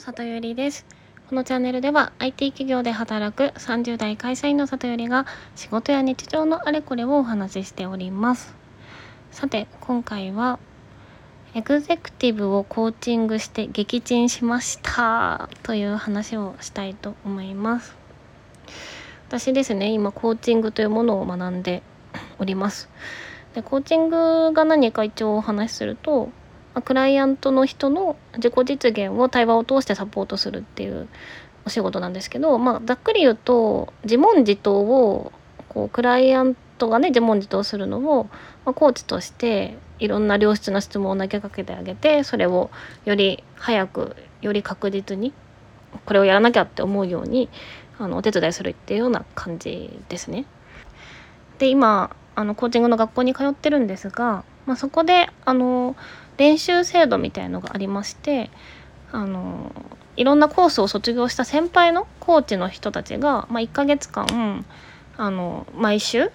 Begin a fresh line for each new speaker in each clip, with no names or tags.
里よりです。このチャンネルでは IT 企業で働く30代会社員の里よりが仕事や日常のあれこれをお話ししております。さて今回はエグゼクティブをコーチングして撃沈しました。という話をしたいと思います。私ですね今コーチングというものを学んでおります。でコーチングが何か一応お話しするとまクライアントの人の自己実現を対話を通してサポートするっていうお仕事なんですけど、まあ、ざっくり言うと自問自答をこうクライアントがね自問自答するのを、まあ、コーチとしていろんな良質な質問を投げかけてあげてそれをより早くより確実にこれをやらなきゃって思うようにあのお手伝いするっていうような感じですね。で今あのコーチングの学校に通ってるんですが、まあ、そこであの練習制度みたいのがありましてあのいろんなコースを卒業した先輩のコーチの人たちが、まあ、1ヶ月間あの毎週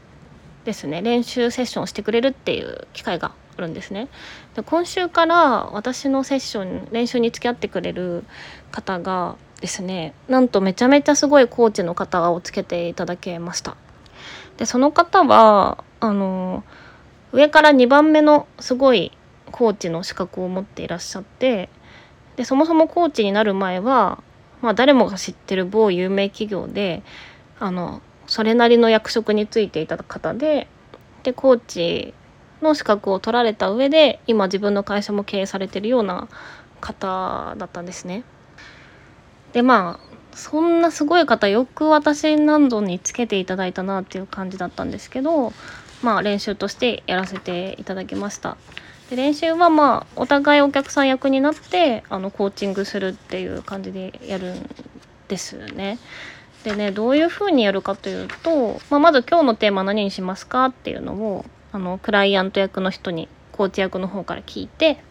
ですね練習セッションをしてくれるっていう機会があるんですね。で今週から私のセッション練習に付き合ってくれる方がですねなんとめちゃめちゃすごいコーチの方をつけていただけました。でその方はあの上から2番目のすごいコーチの資格を持っていらっしゃってでそもそもコーチになる前は、まあ、誰もが知ってる某有名企業であのそれなりの役職についていた方ででコーチの資格を取られた上で今自分の会社も経営されてるような方だったんですね。でまあそんなすごい方よく私何度につけていただいたなっていう感じだったんですけどまあ練習としてやらせていただきました。で練習はまあお互いお客さん役になってあのコーチングするっていう感じでやるんですね。でねどういう風にやるかというと、まあ、まず今日のテーマ何にしますかっていうのをあのクライアント役の人にコーチ役の方から聞いて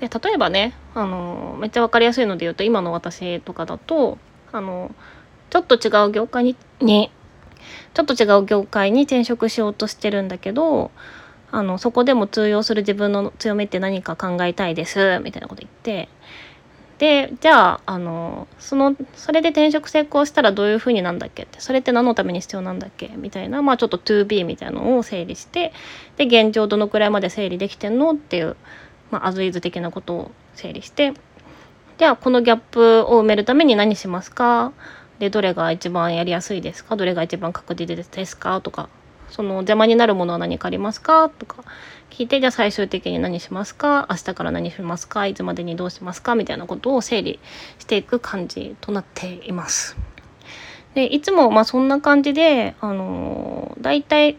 で例えばねあのめっちゃ分かりやすいので言うと今の私とかだとあのちょっと違う業界ににちょっと違う業界に転職しようとしてるんだけどあのそこでも通用する自分の強みって何か考えたいですみたいなこと言って。でじゃああのそのそれで転職成功したらどういうふうになんだっけ？ってそれって何のために必要なんだっけ？みたいなまあちょっと 2B みたいなのを整理してで現状どのくらいまで整理できてんの？っていう、まあ、アズイズ的なことを整理してじゃあこのギャップを埋めるために何しますか？でどれが一番やりやすいですか？どれが一番確実ですか？とかその邪魔になるものは何かありますか？とか聞いてじゃあ最終的に何しますか？明日から何しますか？いつまでにどうしますか？みたいなことを整理していく感じとなっています。でいつもまあそんな感じであのー、大体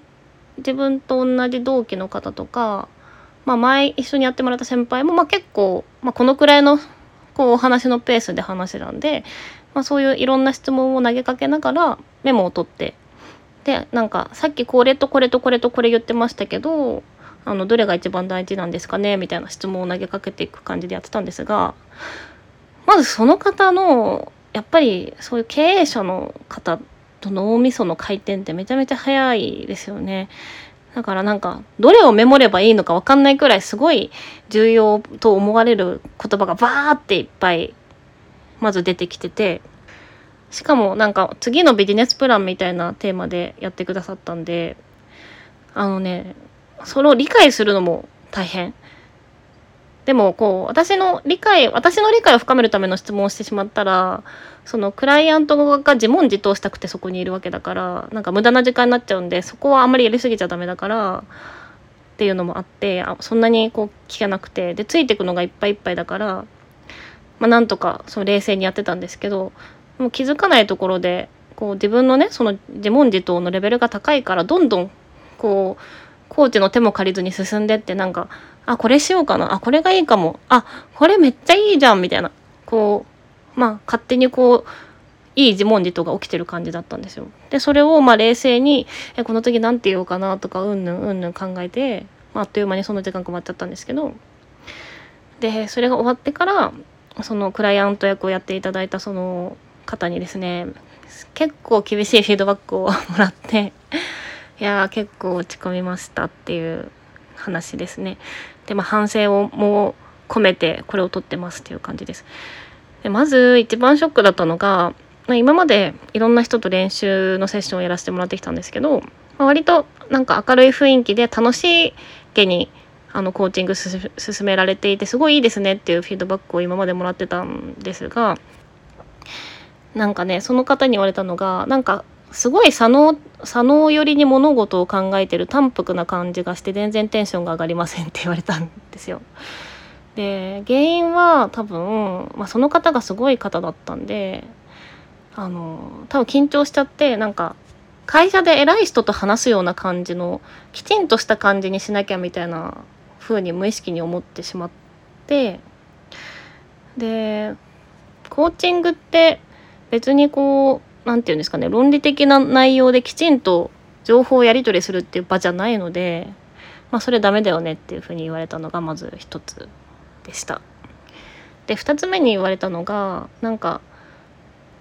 自分と同じ同期の方とか、まあ、前一緒にやってもらった先輩もまあ結構、まあ、このくらいのこうお話のペースで話なんで、まあ、そういういろんな質問を投げかけながらメモを取ってでなんかさっきこれとこれとこれとこれ言ってましたけどあのどれが一番大事なんですかねみたいな質問を投げかけていく感じでやってたんですがまずその方のやっぱりそういう経営者の方と脳みその回転ってめちゃめちゃ早いですよね。だからなんかどれをメモればいいのか分かんないくらいすごい重要と思われる言葉がバーっていっぱいまず出てきててしかもなんか次のビジネスプランみたいなテーマでやってくださったんであのねそれを理解するのも大変。でもこう私の理解私の理解を深めるための質問をしてしまったらそのクライアントが自問自答したくてそこにいるわけだからなんか無駄な時間になっちゃうんでそこはあんまりやりすぎちゃダメだからっていうのもあってあそんなにこう聞けなくてでついていくのがいっぱいいっぱいだからまあなんとかその冷静にやってたんですけどもう気づかないところでこう自分のねその自問自答のレベルが高いからどんどんこうコーチの手も借りずに進んでってなんかあこれしようかなあこれがいいかもあこれめっちゃいいじゃんみたいなこうまあ勝手にこういい自問自答が起きてる感じだったんですよ。でそれをまあ冷静にえこの時何て言おうかなとかうんぬんうんぬん考えて、まあ、あっという間にその時間困っちゃったんですけどでそれが終わってからそのクライアント役をやっていただいたその方にですね結構厳しいフィードバックをもらって いやー結構落ち込みましたっていう話ですね。でまあ反省をもう込めてこれを撮ってますっていう感じです。でまず一番ショックだったのが今までいろんな人と練習のセッションをやらせてもらってきたんですけど、まあ、割となんか明るい雰囲気で楽しいげにあのコーチング進められていてすごいいいですねっていうフィードバックを今までもらってたんですがなんかねその方に言われたのがなんかすごい左脳左脳寄りに物事を考えてる淡白な感じがして全然テンションが上がりませんって言われたんですよ。で原因は多分、まあ、その方がすごい方だったんであの多分緊張しちゃってなんか会社で偉い人と話すような感じのきちんとした感じにしなきゃみたいな風に無意識に思ってしまってでコーチングって別にこう何て言うんですかね論理的な内容できちんと情報をやり取りするっていう場じゃないので、まあ、それダメだよねっていうふうに言われたのがまず一つでした。で2つ目に言われたのがなんか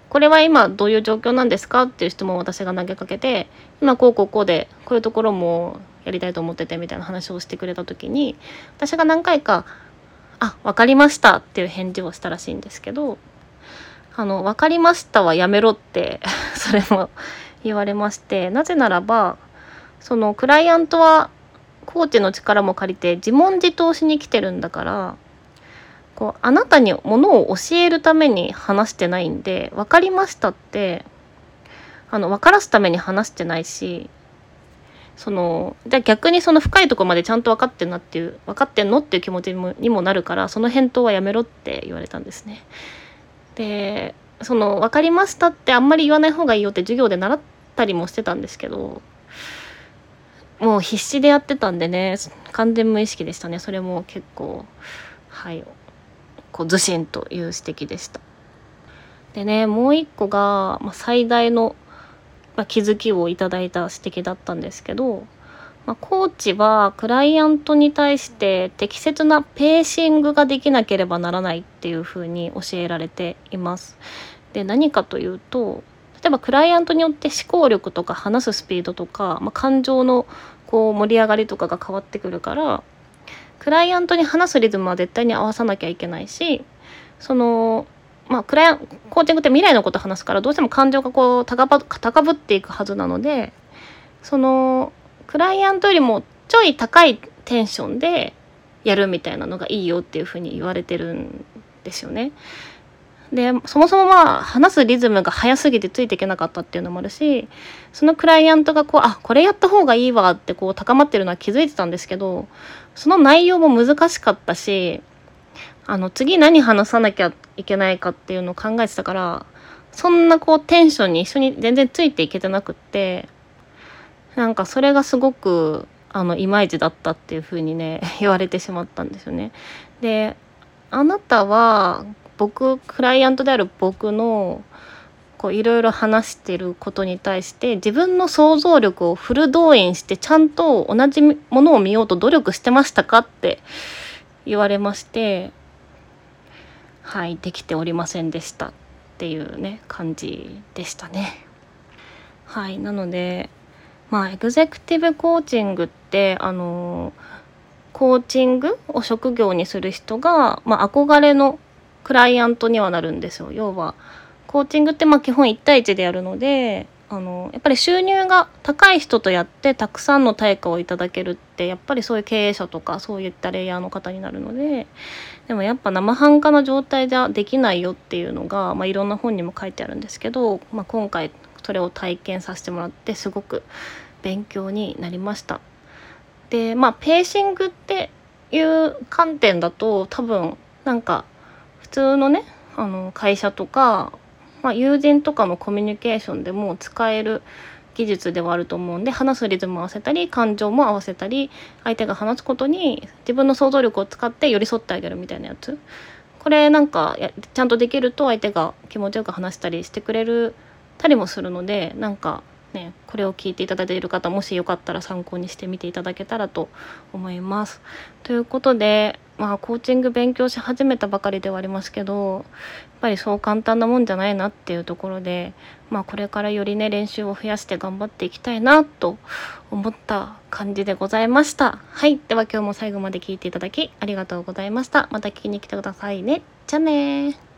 これは今どういう状況なんですかっていう質問を私が投げかけて今こうこうこうでこういうところもやりたいと思っててみたいな話をしてくれた時に私が何回か「あ分かりました」っていう返事をしたらしいんですけど「あの分かりました」はやめろって それも言われましてなぜならばそのクライアントはコーチの力も借りて自問自答しに来てるんだからこうあなたにものを教えるために話してないんで分かりましたってあの分からすために話してないしそのじゃあ逆にその深いとこまでちゃんと分かってんなっていう分かってんのっていう気持ちにもなるからその返答はやめろって言われたんですね。でその分かりましたってあんまり言わない方がいいよって授業で習ったりもしてたんですけどもう必死でやってたんでね完全無意識でしたね。それも結構はいこうずしんという指摘でした。でねもう一個が、まあ、最大の、まあ、気づきをいただいた指摘だったんですけど、まあ、コーチはクライアントに対して適切なペーシングができなければならないっていうふうに教えられています。で何かというと例えばクライアントによって思考力とか話すスピードとか、まあ、感情のこう盛り上がりとかが変わってくるからクライアントに話すリズムは絶対に合わさなきゃいけないしそのまあクライアンコーチングって未来のこと話すからどうしても感情がこう高ぶ高ぶっていくはずなのでそのクライアントよりもちょい高いテンションでやるみたいなのがいいよっていうふうに言われてるんですよね。でそもそもまあ話すリズムが速すぎてついていけなかったっていうのもあるしそのクライアントがこうあこれやった方がいいわってこう高まってるのは気づいてたんですけどその内容も難しかったしあの次何話さなきゃいけないかっていうのを考えてたからそんなこうテンションに一緒に全然ついていけてなくってなんかそれがすごくあのいまいちだったっていう風にね 言われてしまったんですよね。であなたは僕クライアントである僕のこういろいろ話してることに対して自分の想像力をフル動員してちゃんと同じものを見ようと努力してましたかって言われましてはいできておりませんでしたっていうね感じでしたね。はいなのでまあエグゼクティブコーチングってあのコーチングを職業にする人が、まあ、憧れのクライアントにはなるんですよ。要はコーチングってまあ基本1対1でやるのであのやっぱり収入が高い人とやってたくさんの対価をいただけるってやっぱりそういう経営者とかそういったレイヤーの方になるのででもやっぱ生半可な状態じゃできないよっていうのが、まあ、いろんな本にも書いてあるんですけど、まあ、今回それを体験させてもらってすごく勉強になりました。でまあペーシングっていう観点だと多分なんか普通のねあの会社とか、まあ、友人とかのコミュニケーションでも使える技術ではあると思うんで話すリズムを合わせたり感情も合わせたり相手が話すことに自分の想像力を使って寄り添ってあげるみたいなやつこれなんかちゃんとできると相手が気持ちよく話したりしてくれるたりもするのでなんかねこれを聞いていただいている方もしよかったら参考にしてみていただけたらと思います。ということでまあコーチング勉強し始めたばかりではありますけどやっぱりそう簡単なもんじゃないなっていうところでまあこれからよりね練習を増やして頑張っていきたいなと思った感じでございました。はい。では今日も最後まで聞いていただきありがとうございました。また聞きに来てくださいね。じゃあね